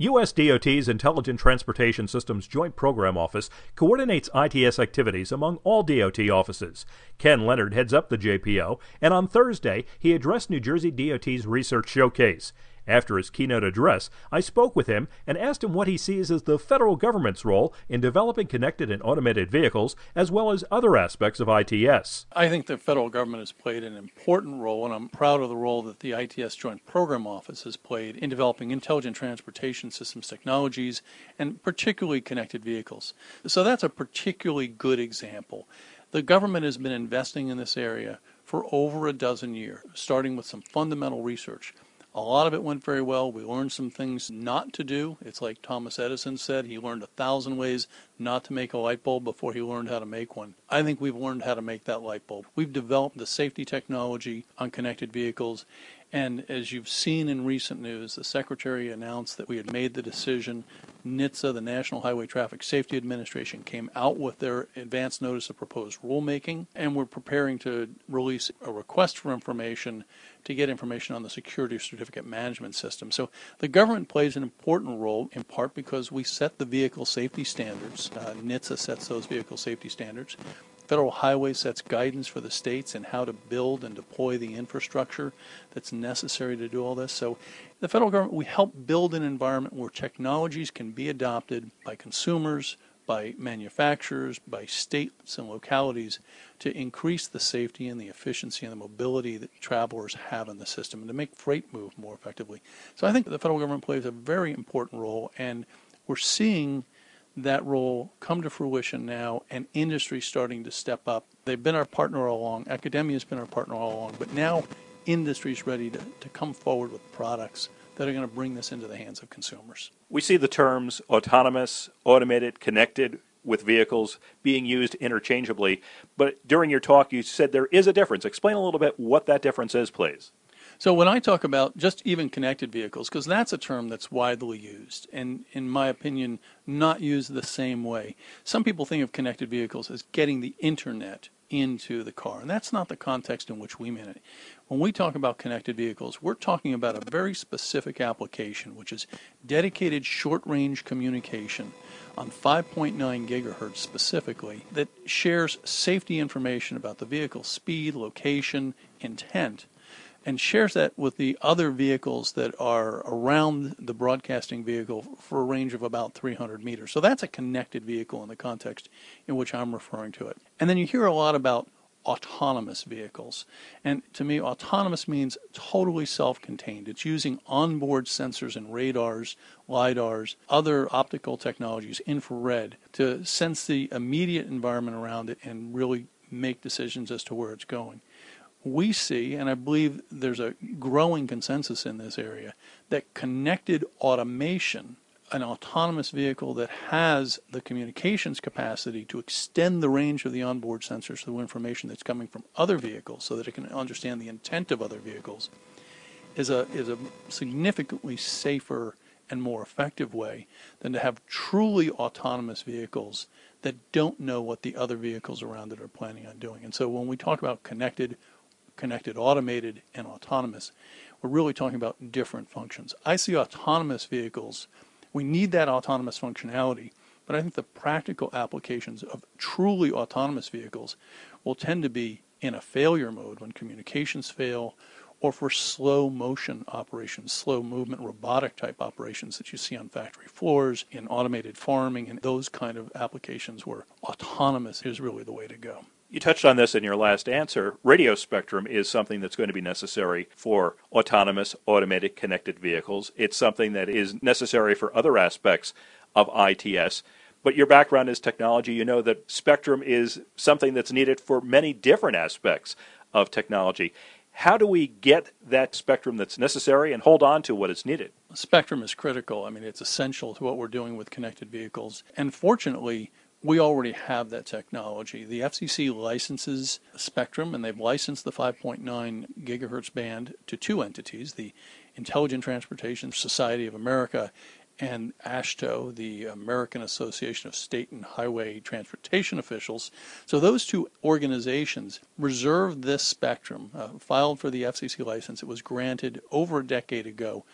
U.S. DOT's Intelligent Transportation Systems Joint Program Office coordinates ITS activities among all DOT offices. Ken Leonard heads up the JPO, and on Thursday, he addressed New Jersey DOT's Research Showcase. After his keynote address, I spoke with him and asked him what he sees as the federal government's role in developing connected and automated vehicles, as well as other aspects of ITS. I think the federal government has played an important role, and I'm proud of the role that the ITS Joint Program Office has played in developing intelligent transportation systems technologies and particularly connected vehicles. So that's a particularly good example. The government has been investing in this area for over a dozen years, starting with some fundamental research. A lot of it went very well. We learned some things not to do. It's like Thomas Edison said, he learned a thousand ways not to make a light bulb before he learned how to make one. I think we've learned how to make that light bulb. We've developed the safety technology on connected vehicles. And as you've seen in recent news, the Secretary announced that we had made the decision. NHTSA, the National Highway Traffic Safety Administration, came out with their advance notice of proposed rulemaking, and we're preparing to release a request for information to get information on the security certificate management system. So the government plays an important role in part because we set the vehicle safety standards. Uh, NHTSA sets those vehicle safety standards. Federal Highway sets guidance for the states and how to build and deploy the infrastructure that's necessary to do all this. So, the federal government, we help build an environment where technologies can be adopted by consumers, by manufacturers, by states and localities to increase the safety and the efficiency and the mobility that travelers have in the system and to make freight move more effectively. So I think the federal government plays a very important role, and we're seeing that role come to fruition now and industry starting to step up. They've been our partner all along, academia has been our partner all along, but now industry is ready to, to come forward with products that are going to bring this into the hands of consumers. We see the terms autonomous, automated, connected with vehicles being used interchangeably, but during your talk you said there is a difference. Explain a little bit what that difference is, please. So when I talk about just even connected vehicles, because that's a term that's widely used, and in my opinion, not used the same way. Some people think of connected vehicles as getting the internet into the car, and that's not the context in which we mean it. When we talk about connected vehicles, we're talking about a very specific application, which is dedicated short range communication on 5.9 gigahertz specifically that shares safety information about the vehicle speed, location, intent, and shares that with the other vehicles that are around the broadcasting vehicle for a range of about 300 meters. So that's a connected vehicle in the context in which I'm referring to it. And then you hear a lot about autonomous vehicles. And to me, autonomous means totally self contained. It's using onboard sensors and radars, LIDARs, other optical technologies, infrared, to sense the immediate environment around it and really make decisions as to where it's going. We see, and I believe there's a growing consensus in this area, that connected automation an autonomous vehicle that has the communications capacity to extend the range of the onboard sensors through information that's coming from other vehicles so that it can understand the intent of other vehicles is a is a significantly safer and more effective way than to have truly autonomous vehicles that don't know what the other vehicles around it are planning on doing. And so when we talk about connected, connected automated and autonomous, we're really talking about different functions. I see autonomous vehicles we need that autonomous functionality, but I think the practical applications of truly autonomous vehicles will tend to be in a failure mode when communications fail or for slow motion operations, slow movement robotic type operations that you see on factory floors, in automated farming, and those kind of applications where autonomous is really the way to go. You touched on this in your last answer. Radio spectrum is something that's going to be necessary for autonomous, automated, connected vehicles. It's something that is necessary for other aspects of ITS. But your background is technology. You know that spectrum is something that's needed for many different aspects of technology. How do we get that spectrum that's necessary and hold on to what is needed? Spectrum is critical. I mean, it's essential to what we're doing with connected vehicles. And fortunately, we already have that technology. The FCC licenses Spectrum, and they've licensed the 5.9 gigahertz band to two entities the Intelligent Transportation Society of America and AASHTO, the American Association of State and Highway Transportation Officials. So those two organizations reserved this spectrum, uh, filed for the FCC license. It was granted over a decade ago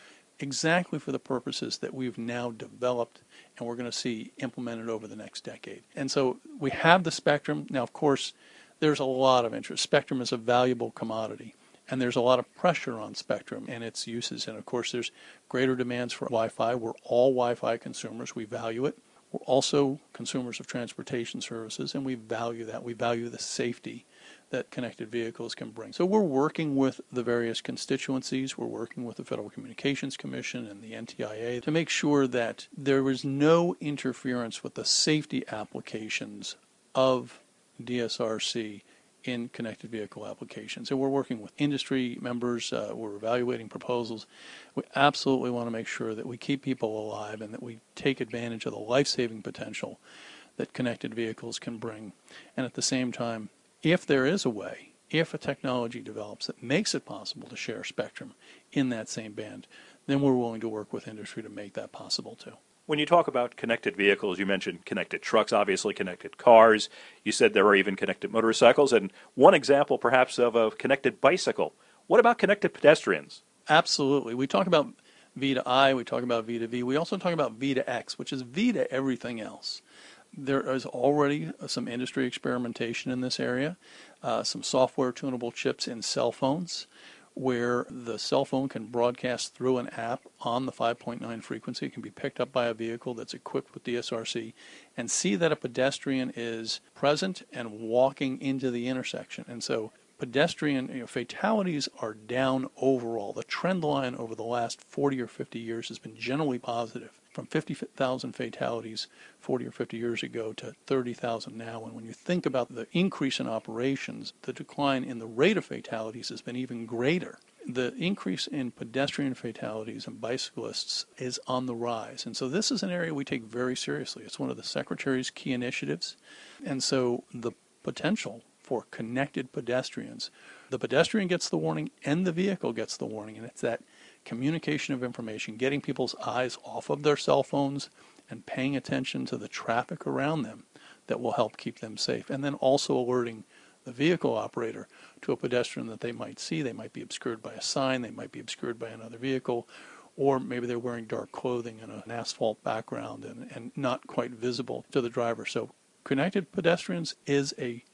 exactly for the purposes that we've now developed and we're going to see implemented over the next decade. And so we have the spectrum. Now, of course, there's a lot of interest. Spectrum is a valuable commodity. And there's a lot of pressure on spectrum and its uses. And of course, there's greater demands for Wi Fi. We're all Wi Fi consumers. We value it. We're also consumers of transportation services, and we value that. We value the safety that connected vehicles can bring. So we're working with the various constituencies. We're working with the Federal Communications Commission and the NTIA to make sure that there is no interference with the safety applications of DSRC in connected vehicle applications. And we're working with industry members, uh, we're evaluating proposals. We absolutely want to make sure that we keep people alive and that we take advantage of the life saving potential that connected vehicles can bring. And at the same time, if there is a way, if a technology develops that makes it possible to share spectrum in that same band, then we're willing to work with industry to make that possible too. When you talk about connected vehicles, you mentioned connected trucks, obviously connected cars. You said there are even connected motorcycles, and one example perhaps of a connected bicycle. What about connected pedestrians? Absolutely. We talk about V to I, we talk about V to V. We also talk about V to X, which is V to everything else. There is already some industry experimentation in this area, uh, some software tunable chips in cell phones where the cell phone can broadcast through an app on the 5.9 frequency. It can be picked up by a vehicle that's equipped with DSRC and see that a pedestrian is present and walking into the intersection. And so pedestrian you know, fatalities are down overall. The trend line over the last 40 or 50 years has been generally positive from 50,000 fatalities 40 or 50 years ago to 30,000 now. And when you think about the increase in operations, the decline in the rate of fatalities has been even greater. The increase in pedestrian fatalities and bicyclists is on the rise. And so this is an area we take very seriously. It's one of the Secretary's key initiatives. And so the potential for connected pedestrians, the pedestrian gets the warning and the vehicle gets the warning. And it's that communication of information, getting people's eyes off of their cell phones and paying attention to the traffic around them that will help keep them safe. And then also alerting the vehicle operator to a pedestrian that they might see. They might be obscured by a sign, they might be obscured by another vehicle, or maybe they're wearing dark clothing in an asphalt background and, and not quite visible to the driver. So connected pedestrians is a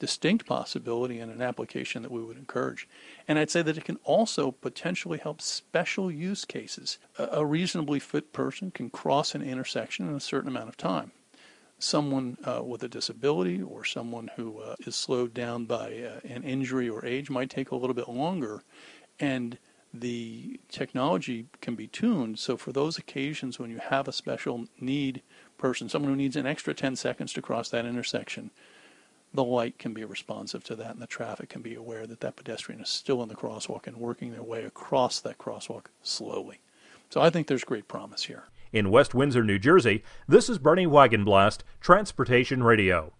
distinct possibility and an application that we would encourage. And I'd say that it can also potentially help special use cases. A, reasonably fit person can cross an intersection in a certain amount of time. Someone uh, with a disability or someone who uh, is slowed down by uh, an injury or age might take a little bit longer. And the technology can be tuned so for those occasions when you have a special need person, someone who needs an extra 10 seconds to cross that intersection, the light can be responsive to that and the traffic can be aware that that pedestrian is still in the crosswalk and working their way across that crosswalk slowly. So I think there's great promise here. In West Windsor, New Jersey, this is Bernie Wagenblast, Transportation Radio.